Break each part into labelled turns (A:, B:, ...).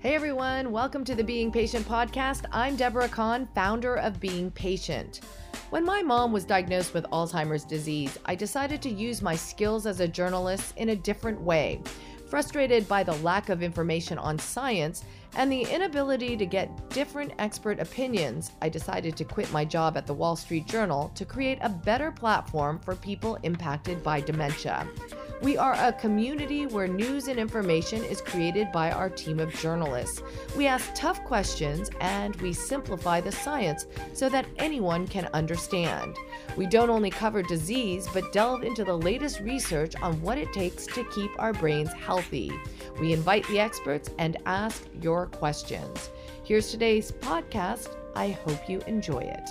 A: Hey everyone, welcome to the Being Patient podcast. I'm Deborah Kan, founder of Being Patient. When my mom was diagnosed with Alzheimer's disease, I decided to use my skills as a journalist in a different way. Frustrated by the lack of information on science and the inability to get different expert opinions, I decided to quit my job at the Wall Street Journal to create a better platform for people impacted by dementia. We are a community where news and information is created by our team of journalists. We ask tough questions and we simplify the science so that anyone can understand. We don't only cover disease, but delve into the latest research on what it takes to keep our brains healthy. We invite the experts and ask your questions. Here's today's podcast. I hope you enjoy it.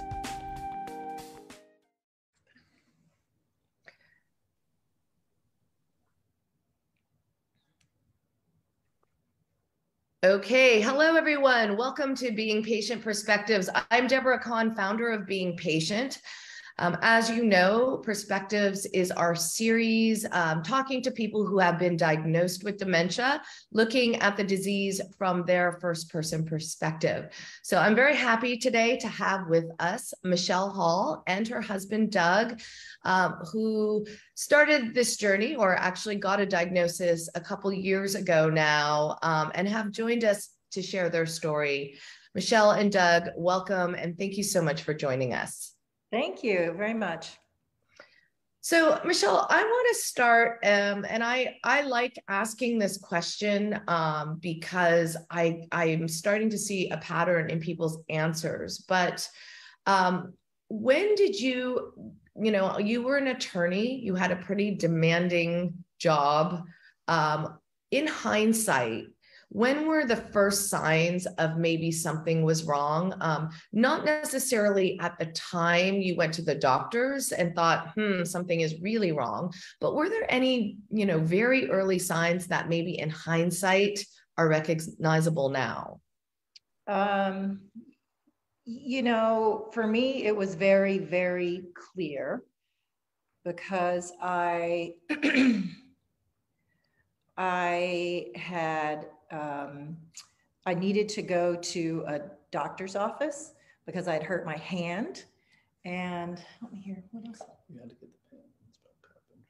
A: Okay, hello everyone. Welcome to Being Patient Perspectives. I'm Deborah Kan, founder of Being Patient. Um, as you know, Perspectives is our series um, talking to people who have been diagnosed with dementia, looking at the disease from their first person perspective. So I'm very happy today to have with us Michelle Hall and her husband, Doug, um, who started this journey or actually got a diagnosis a couple years ago now um, and have joined us to share their story. Michelle and Doug, welcome and thank you so much for joining us.
B: Thank you very much.
A: So, Michelle, I want to start, um, and I I like asking this question um, because I I'm starting to see a pattern in people's answers. But um, when did you, you know, you were an attorney, you had a pretty demanding job. Um, in hindsight, when were the first signs of maybe something was wrong? Um, not necessarily at the time you went to the doctors and thought, hmm, something is really wrong, but were there any, you know, very early signs that maybe in hindsight are recognizable now? Um,
B: you know, for me, it was very, very clear because I. I had um, I needed to go to a doctor's office because I'd hurt my hand. And let me hear what else? You had to get the.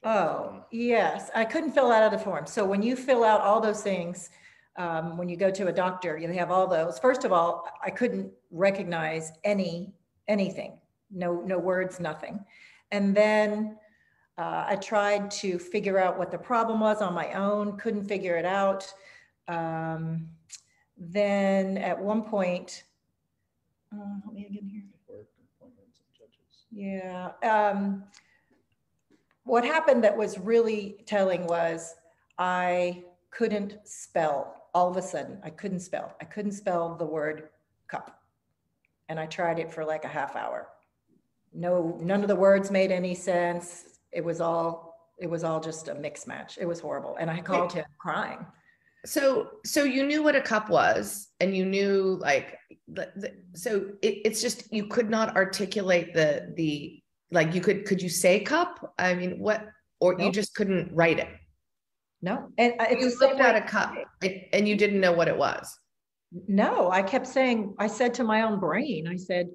B: Oh, yes. I couldn't fill out the form. So when you fill out all those things, um, when you go to a doctor, you have all those. First of all, I couldn't recognize any anything. No, no words, nothing. And then uh, I tried to figure out what the problem was on my own, couldn't figure it out. Um, then at one point, uh, help me again here. Yeah. Um, what happened that was really telling was I couldn't spell all of a sudden. I couldn't spell. I couldn't spell the word cup. And I tried it for like a half hour. No, none of the words made any sense. It was all, it was all just a mix match. It was horrible. And I called him crying
A: so so you knew what a cup was and you knew like the, the, so it, it's just you could not articulate the the like you could could you say cup? I mean what or nope. you just couldn't write it.
B: No
A: and you looked at a cup and you didn't know what it was.
B: No i kept saying i said to my own brain i said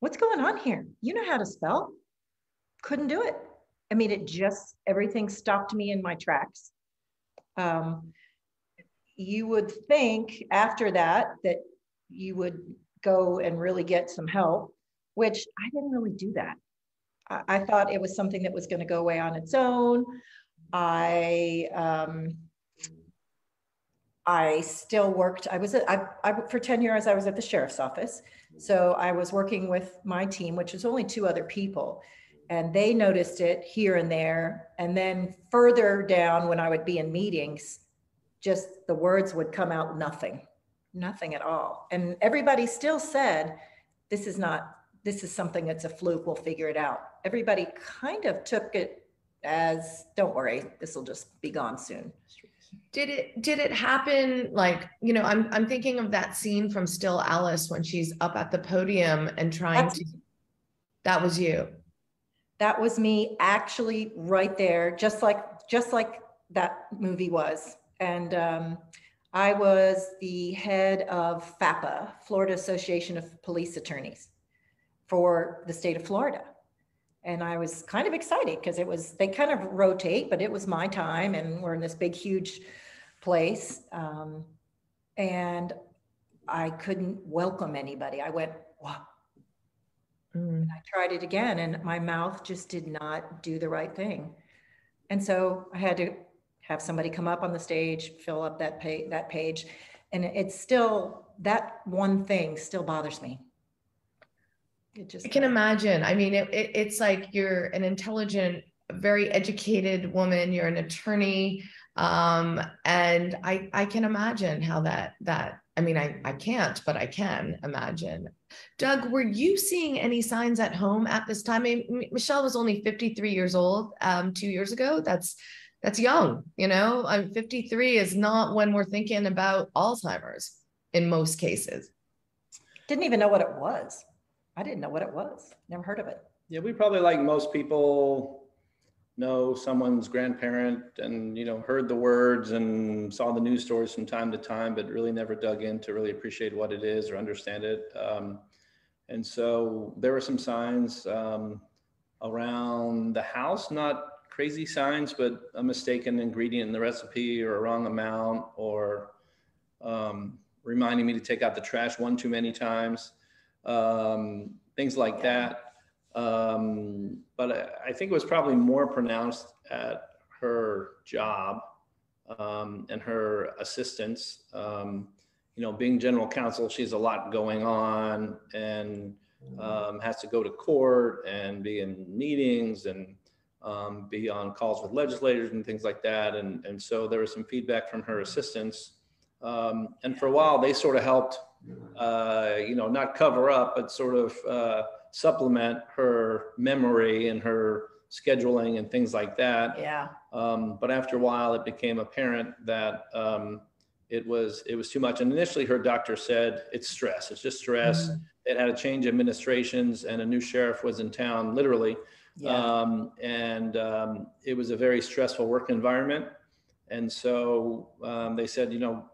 B: what's going on here? You know how to spell. Couldn't do it. I mean it just everything stopped me in my tracks. Um, you would think after that that you would go and really get some help, which I didn't really do that. I, I thought it was something that was going to go away on its own. I um, I still worked. I was at, I, I, for 10 years, I was at the sheriff's office. So I was working with my team, which was only two other people. And they noticed it here and there. And then further down, when I would be in meetings, just the words would come out nothing, nothing at all. And everybody still said, this is not, this is something that's a fluke, we'll figure it out. Everybody kind of took it as, don't worry, this will just be gone soon.
A: Did it did it happen like, you know, I'm I'm thinking of that scene from Still Alice when she's up at the podium and trying that's, to that was you.
B: That was me actually right there, just like just like that movie was and um, I was the head of FAPA, Florida Association of Police Attorneys, for the state of Florida. And I was kind of excited because it was, they kind of rotate, but it was my time and we're in this big, huge place. Um, and I couldn't welcome anybody. I went, wow. Mm. I tried it again and my mouth just did not do the right thing. And so I had to have somebody come up on the stage, fill up that page, that page. And it's still, that one thing still bothers me.
A: It just, I can imagine. I mean, it, it, it's like you're an intelligent, very educated woman, you're an attorney. Um, and I, I can imagine how that, that, I mean, I, I can't, but I can imagine. Doug, were you seeing any signs at home at this time? I mean, Michelle was only 53 years old um, two years ago. That's that's young, you know. I'm 53 is not when we're thinking about Alzheimer's in most cases.
B: Didn't even know what it was. I didn't know what it was. Never heard of it.
C: Yeah, we probably like most people know someone's grandparent and you know heard the words and saw the news stories from time to time, but really never dug in to really appreciate what it is or understand it. Um, and so there were some signs um, around the house, not crazy signs, but a mistaken ingredient in the recipe or a wrong amount or um, reminding me to take out the trash one too many times, um, things like that. Um, but I, I, think it was probably more pronounced at her job um, and her assistants. Um, you know, being general counsel, she has a lot going on and um, has to go to court and be in meetings and um, be on calls with legislators and things like that. And, and so there was some feedback from her assistants. Um, and for a while, they sort of helped, uh, you know, not cover up, but sort of uh, supplement her memory and her scheduling and things like that.
B: Yeah.
C: Um, but after a while, it became apparent that um, it was it was too much. And initially, her doctor said it's stress. It's just stress. Mm-hmm. It had a change of administrations, and a new sheriff was in town, literally. Yeah. Um, and um, it was a very stressful work environment. And so um, they said, you know,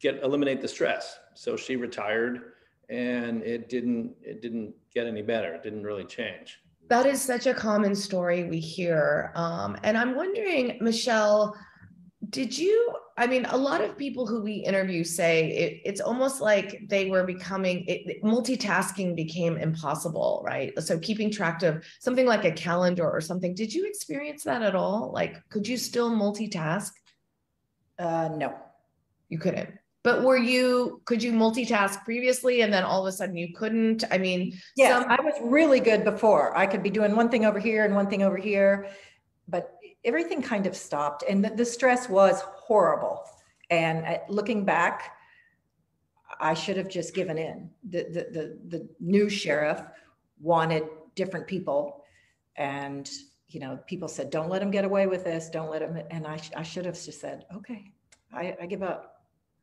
C: get eliminate the stress. So she retired, and it didn't it didn't get any better. It didn't really change.
A: That is such a common story we hear. Um, and I'm wondering, Michelle, did you I mean, a lot of people who we interview say it, it's almost like they were becoming it, multitasking became impossible, right? So keeping track of something like a calendar or something. Did you experience that at all? Like, could you still multitask?
B: Uh, no,
A: you couldn't. But were you? Could you multitask previously, and then all of a sudden you couldn't? I mean,
B: yeah, some- I was really good before. I could be doing one thing over here and one thing over here, but everything kind of stopped. And the, the stress was horrible. And uh, looking back i should have just given in. The, the the the new sheriff wanted different people. And you know people said don't let him get away with this. Don't let him and i, I should have just said okay I, I give up.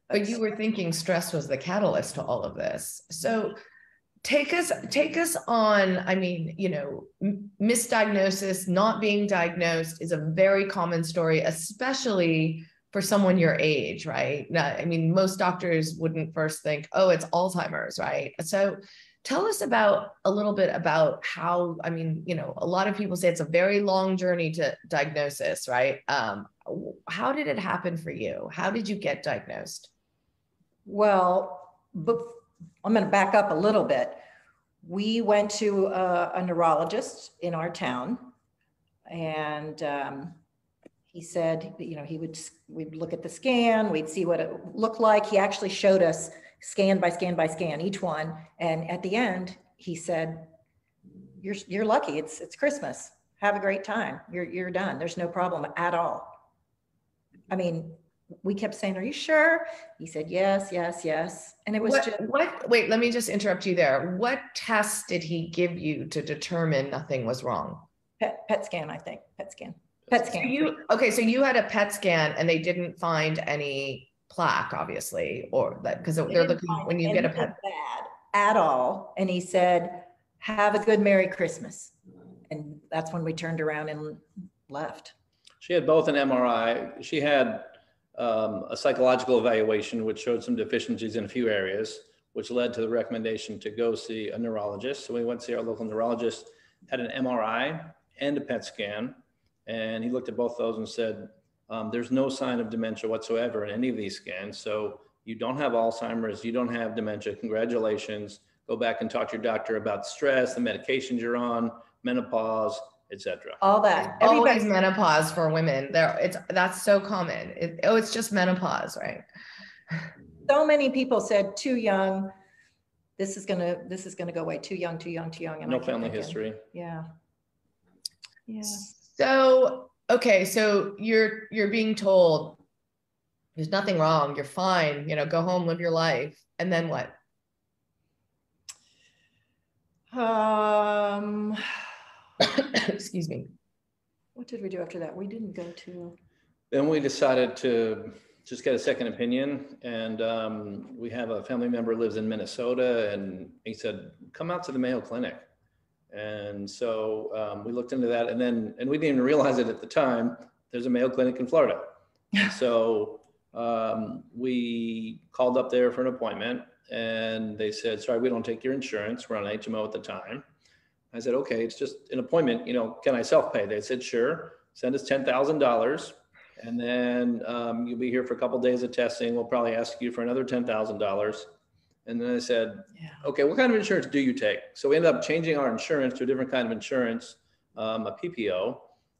A: But you were thinking stress was the catalyst to all of this. So take us take us on i mean you know misdiagnosis not being diagnosed is a very common story especially for someone your age right? I mean most doctors wouldn't first think oh it's alzheimer's right? So tell us about a little bit about how i mean you know a lot of people say it's a very long journey to diagnosis right? Um, how did it happen for you? How did you get diagnosed?
B: Well before I'm going to back up a little bit. We went to a, a neurologist in our town, and um, he said, you know, he would we'd look at the scan, we'd see what it looked like. He actually showed us scan by scan by scan each one, and at the end, he said, "You're you're lucky. It's it's Christmas. Have a great time. You're you're done. There's no problem at all." I mean, we kept saying, Are you sure? He said, Yes, yes, yes. And it was
A: what,
B: just
A: what wait, let me just interrupt you there. What test did he give you to determine nothing was wrong?
B: PET, PET scan, I think. PET scan. PET scan.
A: So you okay, so you had a PET scan and they didn't find any plaque, obviously, or that because they are looking when you get a PET
B: bad at all. And he said, Have a good Merry Christmas. And that's when we turned around and left.
C: She had both an MRI. She had um, a psychological evaluation, which showed some deficiencies in a few areas, which led to the recommendation to go see a neurologist. So we went to see our local neurologist, had an MRI and a PET scan, and he looked at both those and said, um, "There's no sign of dementia whatsoever in any of these scans. So you don't have Alzheimer's, you don't have dementia. Congratulations. Go back and talk to your doctor about stress, the medications you're on, menopause, etc."
B: All that.
A: Always menopause for women. There, it's that's so common. It, oh, it's just menopause, right?
B: so many people said too young. This is gonna, this is gonna go away. Too young, too young, too young. and
C: No family
B: thinking,
C: history.
B: Yeah. Yeah.
A: So okay, so you're you're being told there's nothing wrong. You're fine. You know, go home, live your life, and then what?
B: Um,
A: Excuse me.
B: what did we do after that? We didn't go to,
C: Then we decided to just get a second opinion. And um, we have a family member who lives in Minnesota, and he said, "Come out to the Mayo Clinic." And so um, we looked into that, and then and we didn't even realize it at the time. There's a Mayo Clinic in Florida. So um, we called up there for an appointment, and they said, "Sorry, we don't take your insurance. We're on HMO at the time." I said, "Okay, it's just an appointment. You know, can I self-pay?" They said, "Sure. Send us ten thousand dollars." And then um, you'll be here for a couple days of testing. We'll probably ask you for another ten thousand dollars. And then I said,
B: yeah.
C: okay, what kind of insurance do you take? So we ended up changing our insurance to a different kind of insurance, um, a PPO,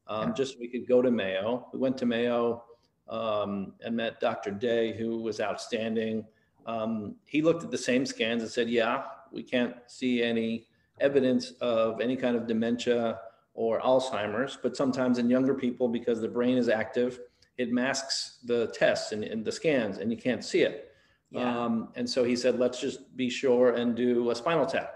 C: um,
A: Yeah.
C: just so we could go to Mayo. We went to Mayo um, and met Dr. Day, who was outstanding. Um, he looked at the same scans and said, yeah, we can't see any evidence of any kind of dementia or Alzheimer's, but sometimes in younger people, because the brain is active, it masks the tests and, and the scans and you can't see it.
B: Yeah.
C: Um, and so he said, let's just be sure and do a spinal tap.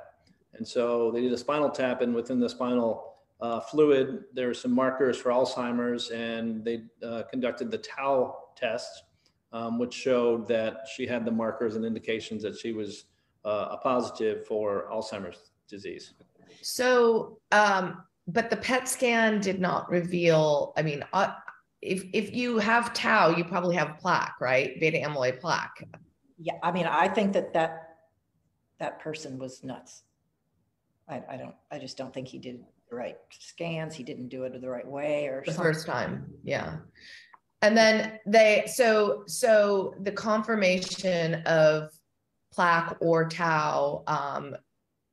C: And so they did a spinal tap, and within the spinal uh, fluid, there were some markers for Alzheimer's, and they uh, conducted the tau test, um, which showed that she had the markers and indications that she was uh, a positive for Alzheimer's disease.
A: So, um, but the PET scan did not reveal. I mean, uh, if if you have tau, you probably have plaque, right? Beta amyloid plaque.
B: Yeah, I mean, I think that that, that person was nuts. I, I don't, I just don't think he did the right scans. He didn't do it the right way or
A: the
B: something.
A: first time yeah and then they so so the confirmation of plaque or tau um,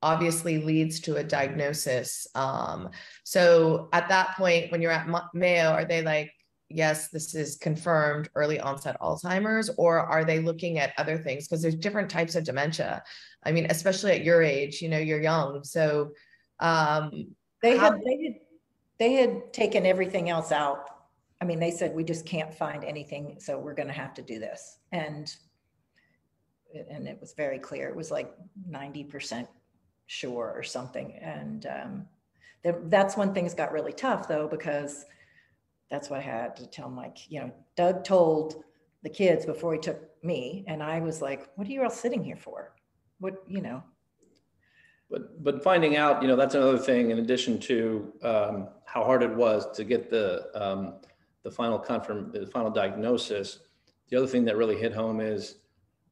A: obviously leads to a diagnosis. Um, so at that point, when you're at Mayo, are they like, yes, this is confirmed early onset Alzheimer's, or are they looking at other things? Because there's different types of dementia. I mean, especially at your age, you know, you're young. So um,
B: they, had, they, had, they had taken everything else out. I mean, they said, we just can't find anything. So we're going to have to do this. And and it was very clear. It was like 90% Sure, or something. And um, th- that's when things got really tough, though, because that's what I had to tell Mike. You know, Doug told the kids before he took me, and I was like, "What are you all sitting here for? What you know?"
C: But but finding out, you know, that's another thing. In addition to um, how hard it was to get the um, the final confirm the final diagnosis, the other thing that really hit home is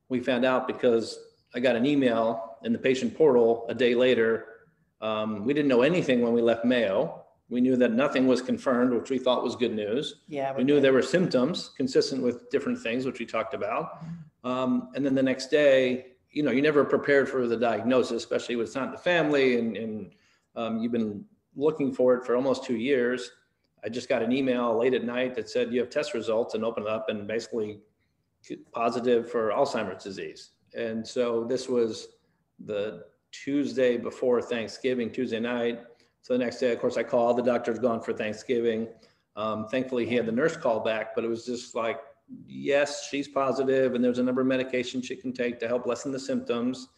C: we found out because I got an email in the patient portal a day later. Um, we didn't know anything when we left Mayo. We knew that nothing was confirmed, which we thought was good news.
B: yeah.
C: We knew there were symptoms consistent with different things, which we talked about. Um, and then the next day, you know, you're never prepared for the diagnosis, especially when it's not in the family and, and um, you've been looking for it for almost two years. I just got an email late at night that said you have test results and open it up and basically positive for Alzheimer's disease. And so this was the Tuesday before Thanksgiving, Tuesday night. So the next day, of course, I call The doctor's gone for Thanksgiving. Um, thankfully, he had the nurse call back, but it was just like, yes, she's positive, and there's a number of medications she can take to help lessen the symptoms.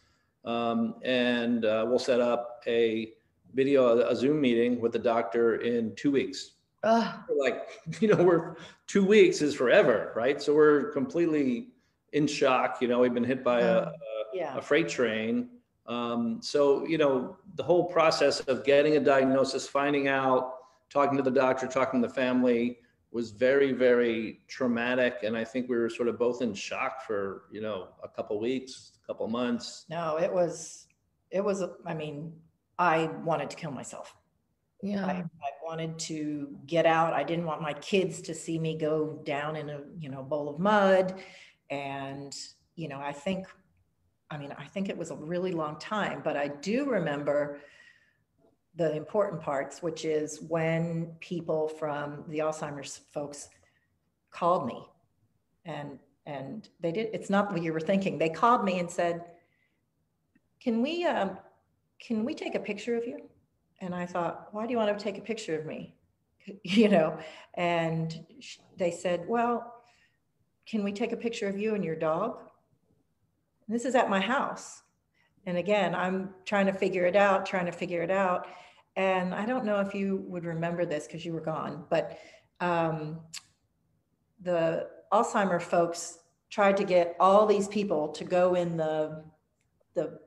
C: Um, and uh, we'll set up a video, a Zoom meeting with the doctor in two weeks. We're like, you know, we're two weeks is forever, right? So we're completely in shock. You know, we've been hit by a,
B: Yeah.
C: a freight train. Um, so, you know, the whole process of getting a diagnosis, finding out, talking to the doctor, talking to the family was very, very traumatic. And I think we were sort of both in shock for, you know, a couple weeks, a couple months.
B: No, it was, it was, I mean, I wanted to kill myself.
A: Yeah.
B: I, I wanted to get out. I didn't want my kids to see me go down in a, you know, bowl of mud. And, you know, I think, I mean, I think it was a really long time, but I do remember the important parts, which is when people from the Alzheimer's folks called me and and they did it's not what you were thinking. They called me and said can we um, can we take a picture of you? And i thought why do you want to take a picture of me? You know and they said well can we take a picture of you and your dog? This is at my house. And again i'm trying to figure it out trying to figure it out. And I don't know if you would remember this because you were gone, but um, the Alzheimer folks tried to get all these people to go in the the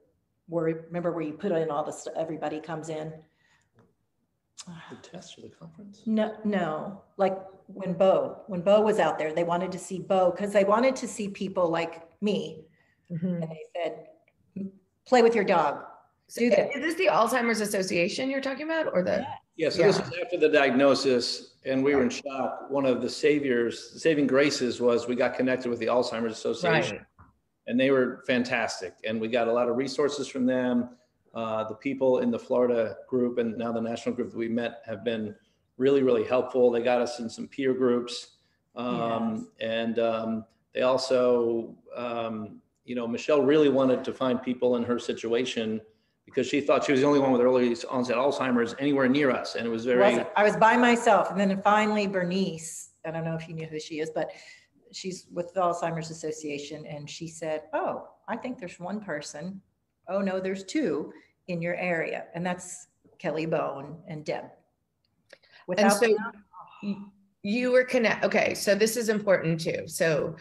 B: where remember where you put in all the stuff everybody comes in
C: the test or the conference
B: no no like when bo when bo was out there they wanted to see bo because they wanted to see people like me mm-hmm. and they said play with your dog
A: do that. Is this the Alzheimer's Association you're talking about or the?
C: Yeah, so yeah. this is after the diagnosis and we were in shock. One of the saviors, saving graces was we got connected with the Alzheimer's Association. Right. And they were fantastic. And we got a lot of resources from them. Uh, the people in the Florida group and now the national group that we met have been really, really helpful. They got us in some peer groups. Um, yes. And um, they also, um, you know, Michelle really wanted to find people in her situation because she thought she was the only one with early onset Alzheimer's anywhere near us. And it was very.
B: Wasn't. I was by myself. And then finally, Bernice, I don't know if you knew who she is, but she's with the Alzheimer's Association. And she said, Oh, I think there's one person. Oh, no, there's two in your area. And that's Kelly Bone and Deb.
A: Without and so them, you were connect. Okay. So this is important too. So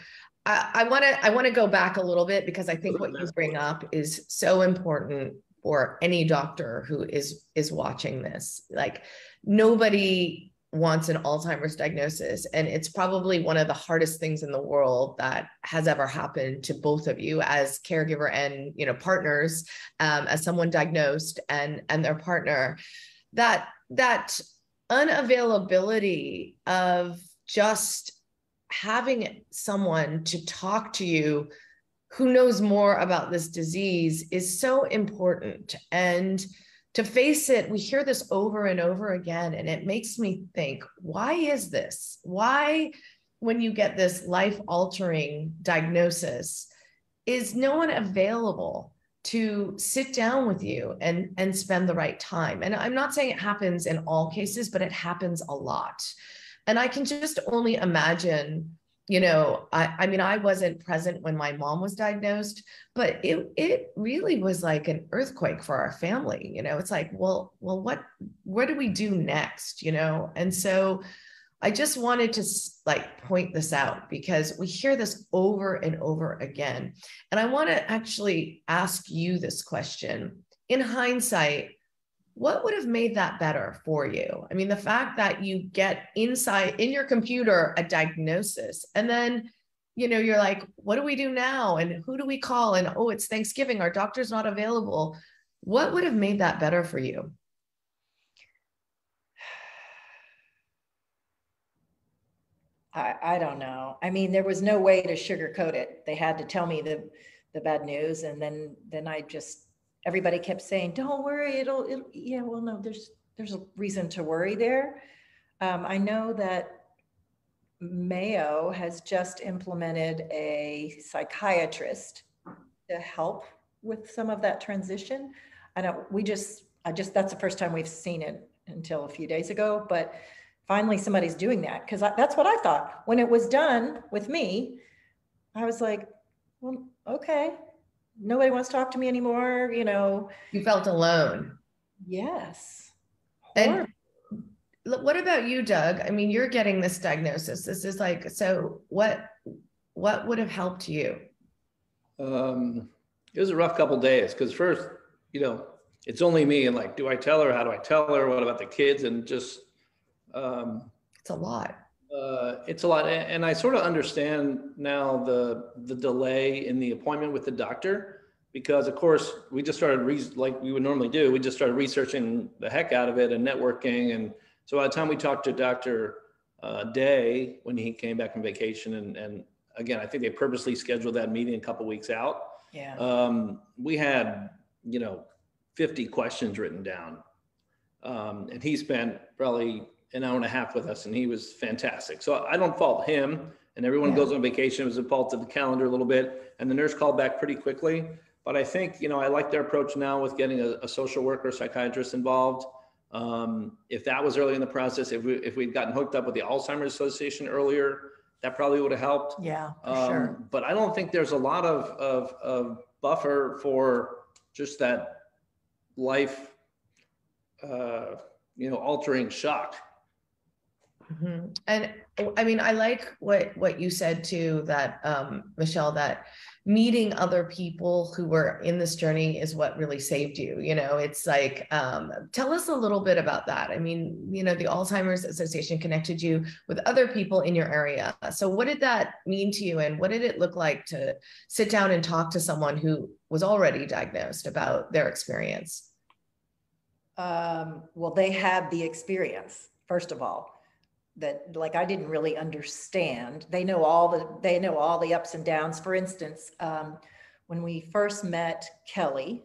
A: I want to I want to go back a little bit because I think what you bring up is so important for any doctor who is is watching this like nobody wants an alzheimer's diagnosis and it's probably one of the hardest things in the world that has ever happened to both of you as caregiver and you know partners um, as someone diagnosed and and their partner that that unavailability of just having someone to talk to you who knows more about this disease is so important. And to face it, we hear this over and over again, and it makes me think why is this? Why, when you get this life altering diagnosis, is no one available? to sit down with you and and spend the right time and i'm not saying it happens in all cases but it happens a lot and i can just only imagine you know I, I mean i wasn't present when my mom was diagnosed but it it really was like an earthquake for our family you know? It's like well well what what do we do next you know? And so i just wanted to like point this out because we hear this over and over again. And i want to actually ask you this question. In hindsight what would have made that better for you? I mean, the fact that you get inside in your computer a diagnosis and then you know you're like what do we do now and who do we call and oh it's thanksgiving our doctor's not available what would have made that better for you
B: I, I don't know. I mean, there was no way to sugarcoat it. They had to tell me the the bad news, and then then I just everybody kept saying, "Don't worry, it'll, it'll." Yeah, well, no, there's there's a reason to worry there. Um, I know that Mayo has just implemented a psychiatrist to help with some of that transition. I don't. We just, I just that's the first time we've seen it until a few days ago, but finally somebody's doing that because that's what I thought when it was done with me. I was like, well, okay, nobody wants to talk to me anymore, you know.
A: You felt alone.
B: Yes.
A: And what about you, Doug? I mean, you're getting this diagnosis. This is like, so what what would have helped you?
C: Um, it was a rough couple days because first, you know, it's only me and like, do I tell her? How do I tell her? What about the kids? And just um
A: it's a lot.
C: Uh, it's a lot, and I sort of understand now the the delay in the appointment with the doctor because, of course, we just started re- like we would normally do. We just started researching the heck out of it and networking, and so by the time we talked to Doctor uh, Day when he came back from vacation, and and again, I think they purposely scheduled that meeting a couple weeks out.
B: Yeah.
C: Um, we had you know 50 questions written down, um, and he spent probably an hour and a half with us, and he was fantastic. So I don't fault him. And everyone
B: Yeah.
C: goes on vacation. It was a fault of the calendar a little bit, and the nurse called back pretty quickly. But I think you know I like their approach now with getting a, a social worker, psychiatrist involved. Um, if that was early in the process, if we if we'd gotten hooked up with the Alzheimer's Association earlier, that probably would have helped.
B: Yeah,
C: Um,
B: sure.
C: But I don't think there's a lot of, of, of buffer for just that life, uh, you know, altering shock.
A: Mhm. And I mean, I like what what you said too, that um, Michelle, that meeting other people who were in this journey is what really saved you. You know, it's like, um, tell us a little bit about that. I mean, you know, the Alzheimer's Association connected you with other people in your area. So, what did that mean to you, and what did it look like to sit down and talk to someone who was already diagnosed about their experience?
B: Um, well, they had the experience, first of all, that like I didn't really understand. They know all the they know all the ups and downs. For instance, um, when we first met Kelly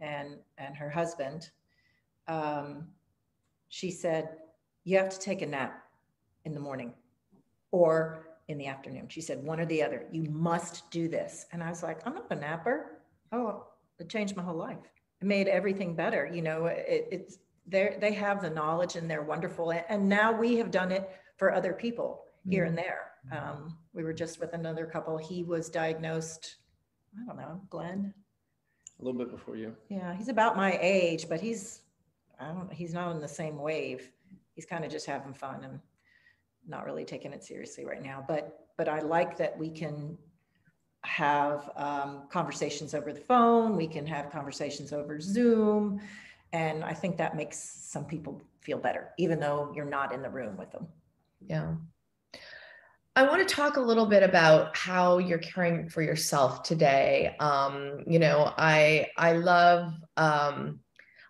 B: and and her husband, um, she said, "You have to take a nap in the morning or in the afternoon." She said, "One or the other. You must do this." And I was like, "I'm not a napper." Oh, it changed my whole life it made everything better. You know, it, it's they they have the knowledge and they're wonderful. And, now we have done it for other people here and there. Um, we were just with another couple. He was diagnosed. I don't know, Glenn.
C: A little bit before you.
B: Yeah, he's about my age, but he's I don't. He's not on the same wave. He's kind of just having fun and not really taking it seriously right now. But but I like that we can have um, conversations over the phone. We can have conversations over Zoom, and I think that makes some people feel better, even though you're not in the room with them.
A: Yeah. I want to talk a little bit about how you're caring for yourself today. Um, you know, I I love um,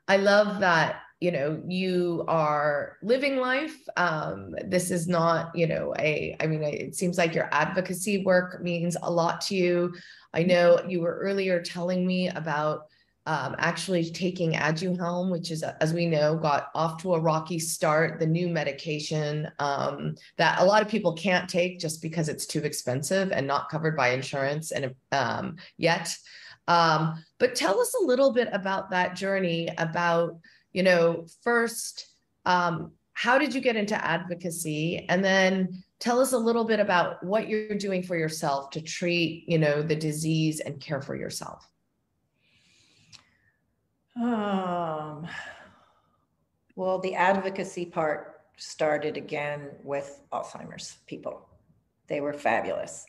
A: I love that you know you are living life. Um, this is not you know a I mean it seems like your advocacy work means a lot to you. I know you were earlier telling me about um, actually taking Aduhelm, which is, as we know, got off to a rocky start. The new medication um, that a lot of people can't take just because it's too expensive and not covered by insurance and um, yet. Um, but tell us a little bit about that journey. About you know, first, um, how did you get into advocacy, and then tell us a little bit about what you're doing for yourself to treat you know the disease and care for yourself.
B: Um, well, the advocacy part started again with Alzheimer's people. They were fabulous.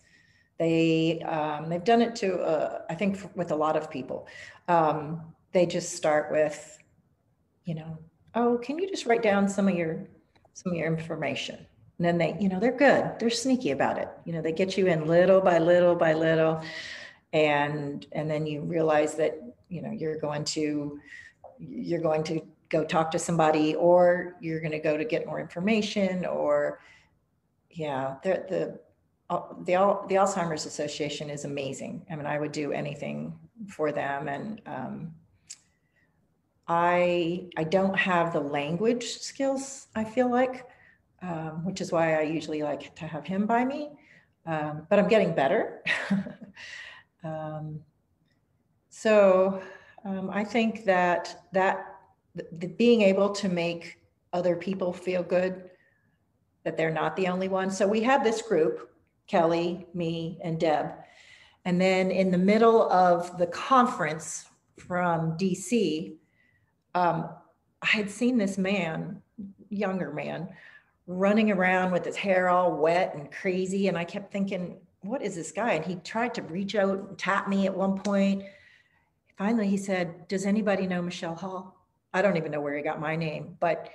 B: They um, they've done it to uh, I think with a lot of people. Um, they just start with, you know, oh, can you just write down some of your some of your information? And then they, you know, they're good. They're sneaky about it. You know, they get you in little by little by little, and and then you realize that you know you're going to you're going to go talk to somebody or you're going to go to get more information or yeah the the the, the Alzheimer's Association is amazing. I mean, I would do anything for them, and um, I I don't have the language skills. I feel like, um, which is why I usually like to have him by me. Um, but I'm getting better. so um, I think that that the, being able to make other people feel good, that they're not the only one. So we had this group, Kelly, me, and Deb. And then in the middle of the conference from DC, um, I had seen this man, younger man, running around with his hair all wet and crazy. And I kept thinking, what is this guy? And he tried to reach out and tap me at one point finally he said, Does anybody know Michelle Hall? I don't even know where he got my name, but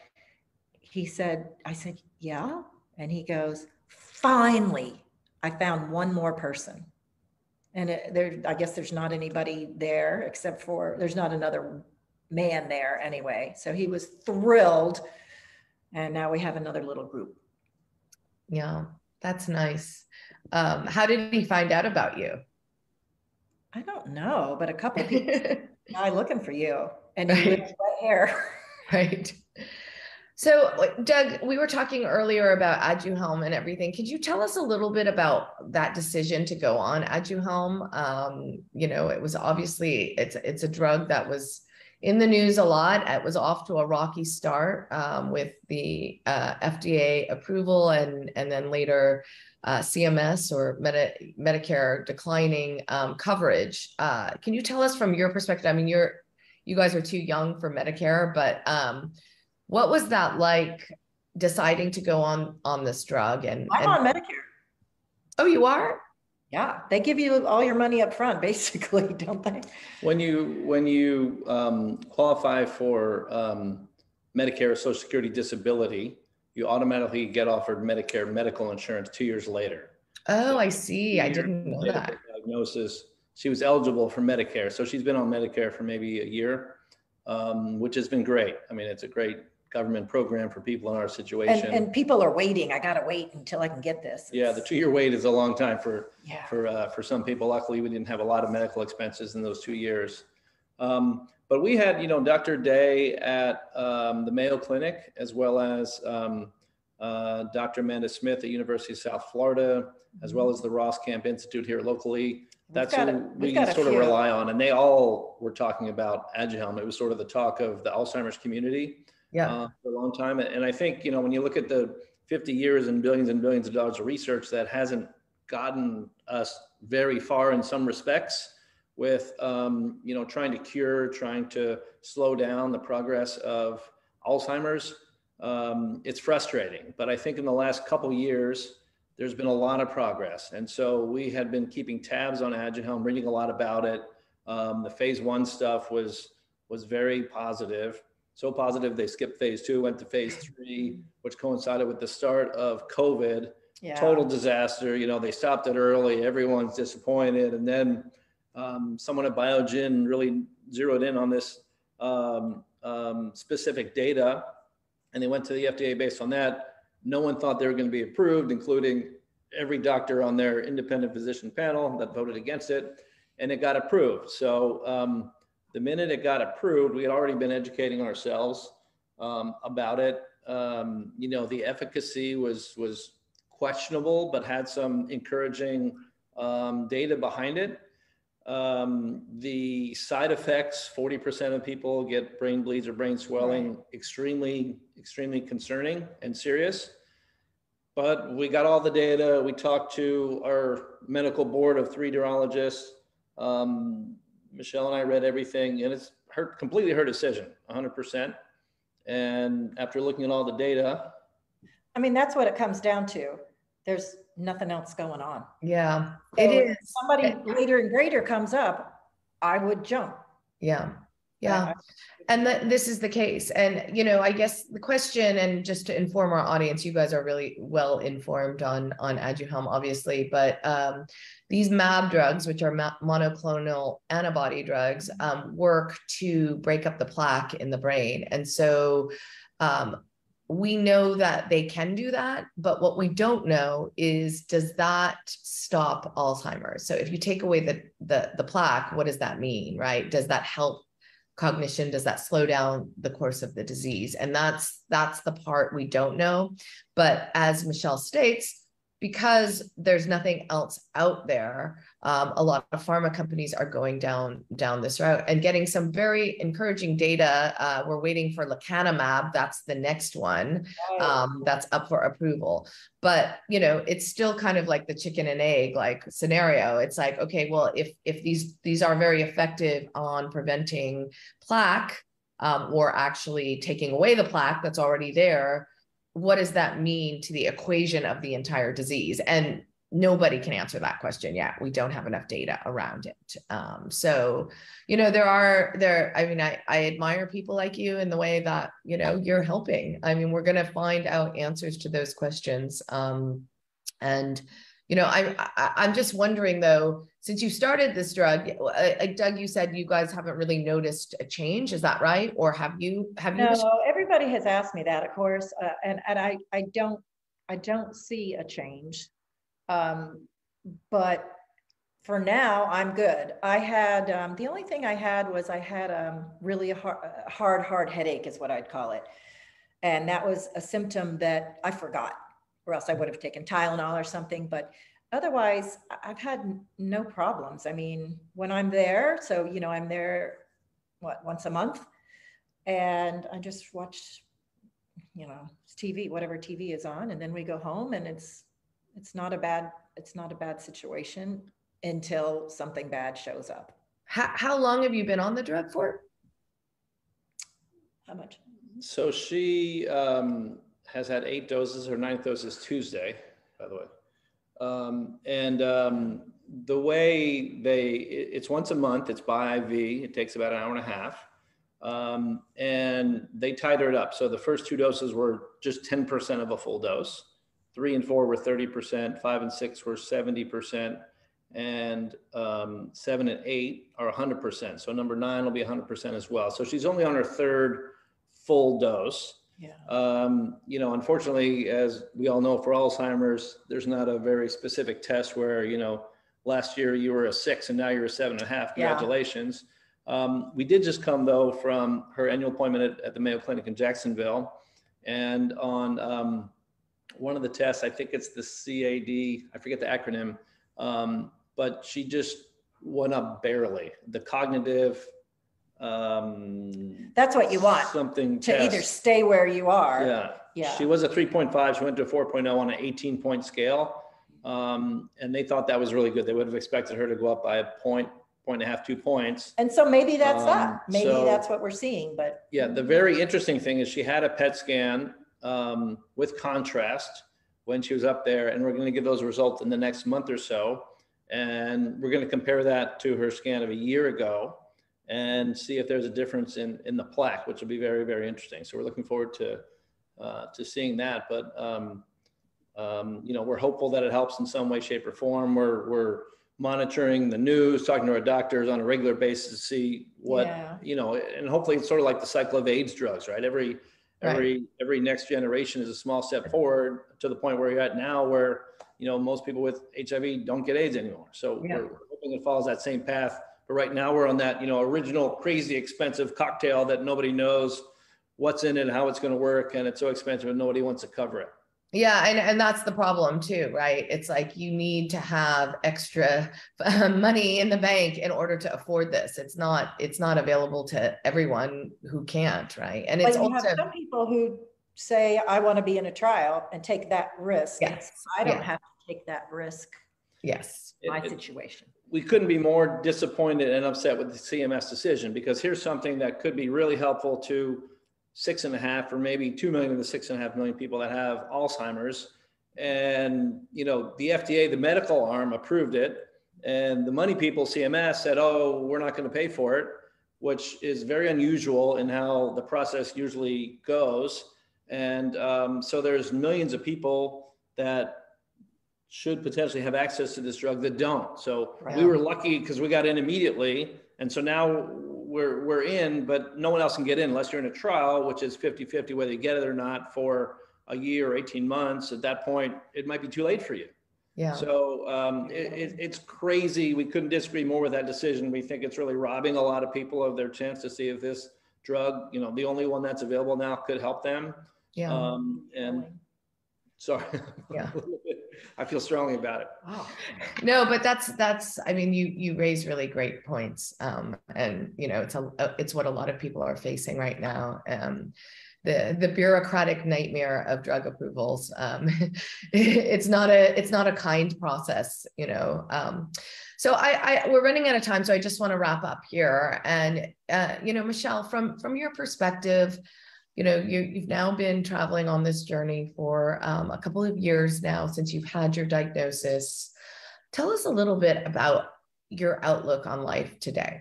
B: he said, I said, Yeah. And he goes, finally, I found one more person. And it, there, I guess there's not anybody there except for, there's not another man there anyway. So he was thrilled. And now we have another little group.
A: Yeah, that's nice. Um, how did he find out about you?
B: I don't know, but a couple people guy looking for you and you right. wet hair.
A: Right. So, Doug, we were talking earlier about Aduhelm and everything. Could you tell us a little bit about that decision to go on Aduhelm? Um, you know, it was obviously it's it's a drug that was in the news a lot. It was off to a rocky start um, with the uh, FDA approval and and then later uh, CMS or Medi- Medicare declining um, coverage. Uh, can you tell us from your perspective? I mean, you're you guys are too young for Medicare, but um, what was that like deciding to go on on this drug? And
B: I'm
A: and,
B: on Medicare.
A: Oh, you are?
B: Yeah, they give you all your money up front, basically, don't they?
C: When you when you um, qualify for um, Medicare, or Social Security, disability, you automatically get offered Medicare medical insurance two years later.
A: Oh, I see. I didn't know that.
C: Diagnosis. She was eligible for Medicare, so she's been on Medicare for maybe a year, um, which has been great. I mean, it's a great government program for people in our situation.
B: And, and people are waiting. I gotta wait until I can get this.
C: Yeah, the two-year wait is a long time for
B: Yeah.
C: for uh, for some people. Luckily, we didn't have a lot of medical expenses in those two years. Um, but we had, you know, Dr. Day at um, the Mayo Clinic, as well as um, uh, Dr. Amanda Smith at University of South Florida, as well as the Roskamp Institute here locally. That's
B: got
C: who
B: a-
C: we
B: we've got a
C: sort of
B: few.
C: rely on, and they all were talking about Aduhelm. It was sort of the talk of the Alzheimer's community
A: Yeah.
C: uh, for a long time. And I think, you know, when you look at the 50 years and billions and billions of dollars of research that hasn't gotten us very far in some respects with, um, you know, trying to cure, trying to slow down the progress of Alzheimer's, um, it's frustrating. But I think in the last couple years, there's been a lot of progress. And so we had been keeping tabs on Aduhelm, reading a lot about it. Um, the phase one stuff was was very positive so positive they skipped phase two, went to phase three, which coincided with the start of COVID.
B: Yeah.
C: Total disaster. You know, they stopped it early. Everyone's disappointed. And then um, someone at Biogen really zeroed in on this um, um, specific data, and they went to the FDA based on that. No one thought they were going to be approved, including every doctor on their independent physician panel that voted against it, and it got approved. So um, the minute it got approved, we had already been educating ourselves um, about it. Um, you know, the efficacy was was questionable, but had some encouraging um, data behind it. Um, the side effects: forty percent of people get brain bleeds or brain swelling. Extremely, extremely concerning and serious. But we got all the data. We talked to our medical board of three neurologists. Um, Michelle and I read everything, and it's her completely her decision, 100%. And after looking at all the data,
B: I mean, that's what it comes down to. There's nothing else going on.
A: Yeah.
B: So
A: It
B: if
A: is.
B: Somebody later and greater comes up, I would jump.
A: Yeah. Yeah. And that this is the case. And, you know, I guess the question, and just to inform our audience, you guys are really well informed on, on Aduhelm, obviously, but um, these MAB drugs, which are ma- monoclonal antibody drugs, um, work to break up the plaque in the brain. And so um, we know that they can do that, but what we don't know is does that stop Alzheimer's? So if you take away the, the, the plaque, what does that mean, right? Does that help cognition does that slow down the course of the disease? And that's that's the part we don't know. But as michelle states because there's nothing else out there um, a lot of pharma companies are going down down this route and getting some very encouraging data uh, we're waiting for lecanemab that's the next one um, that's up for approval. But you know it's still kind of like the chicken and egg like scenario. It's like okay well if if these these are very effective on preventing plaque um, or actually taking away the plaque that's already there what does that mean to the equation of the entire disease and nobody can answer that question yet we don't have enough data around it um, so you know there are there i mean I, I admire people like you in the way that you know you're helping i mean we're going to find out answers to those questions um, And you know, I, I I'm just wondering though, since you started this drug, uh, Doug, you said you guys haven't really noticed a change. Is that right? Or have you? Have you?
B: Everybody has asked me that, of course, uh, and and I I don't I don't see a change, um, but for now I'm good. I had um, the only thing I had was I had um, really hard, hard hard headache is what I'd call it, and that was a symptom that I forgot or else I would have taken Tylenol or something. But otherwise, I've had no problems. I mean, when I'm there, so, you know, I'm there, what, once a month? And I just watch, you know, TV, whatever TV is on, and then we go home and it's, it's not a bad, it's not a bad situation until something bad shows up.
A: How, how long have you been on the drug for?
B: How much?
C: So she, um, has had eight doses. Her ninth dose is Tuesday, by the way. Um, and um, the way they, it, it's once a month, it's by IV. It takes about an hour and a half. Um, and they titrate it up. So the first two doses were just 10% of a full dose. Three and four were 30%, five and six were 70%, and um, seven and eight are 100%. So number nine will be 100% as well. So she's only on her third full dose.
B: Yeah.
C: Um, you know, unfortunately, as we all know, for Alzheimer's, there's not a very specific test where, you know, last year you were a six and now you're a seven and a half.
B: Yeah.
C: Um, we did just come though from her annual appointment at, at the Mayo Clinic in Jacksonville. And on um, one of the tests, I think it's the CAD, I forget the acronym, um, but she just went up barely. The cognitive um,
B: That's what you want,
C: something
B: to either stay where you are.
C: Yeah.
B: Yeah.
C: She was a 3.5. She went to a 4.0 on an 18 point scale. Um, and they thought that was really good. They would have expected her to go up by a point, point and a half, two points.
B: And so maybe that's
C: Um,
B: that. Maybe
C: so-
B: that's what we're seeing, but
C: Yeah, the very interesting thing is she had a PET scan um, with contrast when she was up there, and we're going to give those results in the next month or so. And we're going to compare that to her scan of a year ago and see if there's a difference in, in the plaque, which will be very, very interesting. So we're looking forward to, uh, to seeing that. But, um, um, you know, we're hopeful that it helps in some way, shape, or form. We're, we're monitoring the news, talking to our doctors on a regular basis to see what,
B: Yeah.
C: you know, and hopefully it's sort of like the cycle of AIDS drugs, right? Every,
A: Right.
C: every, every next generation is a small step forward to the point where you're at now where, you know, most people with HIV don't get AIDS anymore. So
B: Yeah.
C: we're hoping it follows that same path. But right now we're on that, you know, original crazy expensive cocktail that nobody knows what's in it, how it's going to work. And it's so expensive and nobody wants to cover it.
A: Yeah, and, and that's the problem too, right? It's like you need to have extra um, money in the bank in order to afford this. It's not it's not available to everyone who can't, right? And
B: but
A: it's
B: you
A: also
B: have some people who say, I want to be in a trial and take that risk.
A: Yes,
B: I don't
A: yeah.
B: have to take that risk,
A: yes.
C: It-
B: my
C: it-
B: situation.
C: we couldn't be more disappointed and upset with the CMS decision because here's something that could be really helpful to six and a half or maybe two million of the six and a half million people that have Alzheimer's. And, you know, the FDA, the medical arm approved it. And the money people, CMS, said, oh, we're not going to pay for it, which is very unusual in how the process usually goes. And um, so there's millions of people that should potentially have access to this drug that don't. So we were lucky because we got in immediately. And so now we're, we're in, but no one else can get in unless you're in a trial, which is 50 50, whether you get it or not for a year or 18 months. At that point, it might be too late for you.
A: Yeah.
C: So um, it, it, it's crazy. We couldn't disagree more with that decision. We think it's really robbing a lot of people of their chance to see if this drug, you know, the only one that's available now could help them.
A: Yeah.
C: Um, and sorry,
A: Yeah.
C: I feel strongly about it.
B: Wow.
A: no but that's that's i mean you you raise really great points um and you know it's a it's what a lot of people are facing right now um the the bureaucratic nightmare of drug approvals um it's not a it's not a kind process you know um so I, I we're running out of time so i just want to wrap up here and uh you know michelle from from your perspective you know you, you've now been traveling on this journey for um, a couple of years now since you've had your diagnosis tell us a little bit about your outlook on life today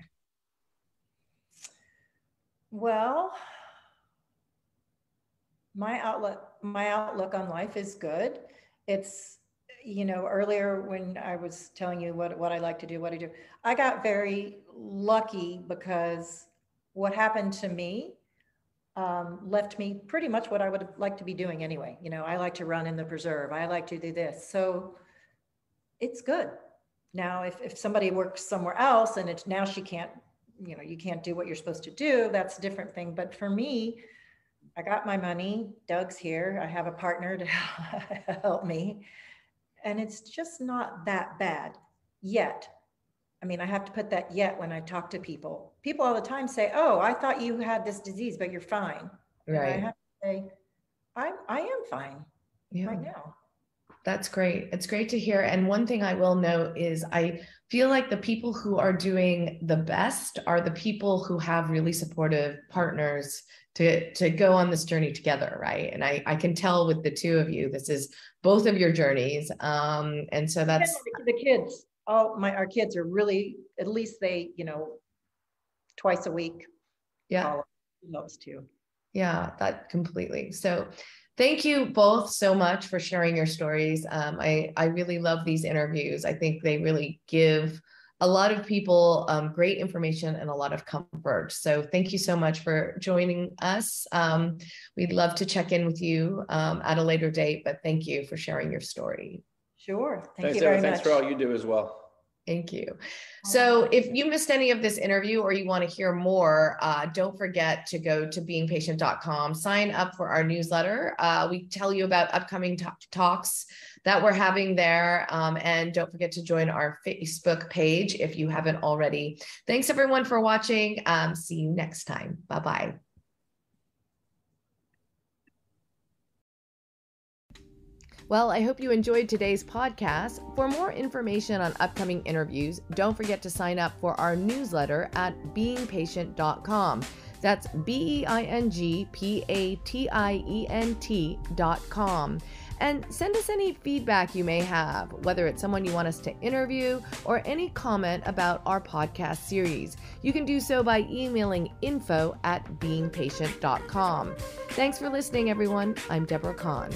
B: Well, my outlook, my outlook on life is good. It's, you know, earlier when I was telling you what, what I like to do, what I do, I got very lucky because what happened to me um, left me pretty much what I would like to be doing anyway. You know, I like to run in the preserve. I like to do this. So it's good. Now, if, if somebody works somewhere else and it's now she can't, you know, you can't do what you're supposed to do, that's a different thing. But for me, I got my money. Doug's here. I have a partner to help me. And it's just not that bad yet. I mean, I have to put that yet when I talk to people. People all the time say, Oh, I thought you had this disease, but you're fine. And I have to say, I, I am fine
A: Yeah.
B: right now.
A: That's great. It's great to hear. And one thing I will note is I feel like the people who are doing the best are the people who have really supportive partners to to go on this journey together, right? And I I can tell with the two of you, this is both of your journeys. Um, and so that's
B: the kids, all my, our kids are really, at least they, you know, twice a week.
A: yeah.
B: Those two.
A: Yeah, that completely. So thank you both so much for sharing your stories. Um, I, I really love these interviews. I think they really give a lot of people um, great information and a lot of comfort. So thank you so much for joining us. Um, we'd love to check in with you um, at a later date, but thank you for sharing your story.
B: Sure. Thank
C: Thanks,
B: you
C: Deborah.
B: very
C: Thanks
B: much.
C: for all you do as well.
A: Thank you. So if you missed any of this interview or you want to hear more, uh, don't forget to go to beingpatient.com, sign up for our newsletter. Uh, we tell you about upcoming ta- talks that we're having there. Um, and don't forget to join our Facebook page if you haven't already. Thanks everyone for watching. Um, see you next time. Bye-bye. Well, I hope you enjoyed today's podcast. For more information on upcoming interviews, don't forget to sign up for our newsletter at beingpatient.com. That's B E I N G P A T I E N T.com. And send us any feedback you may have, whether it's someone you want us to interview or any comment about our podcast series. You can do so by emailing info at beingpatient.com. Thanks for listening, everyone. I'm Deborah Kan.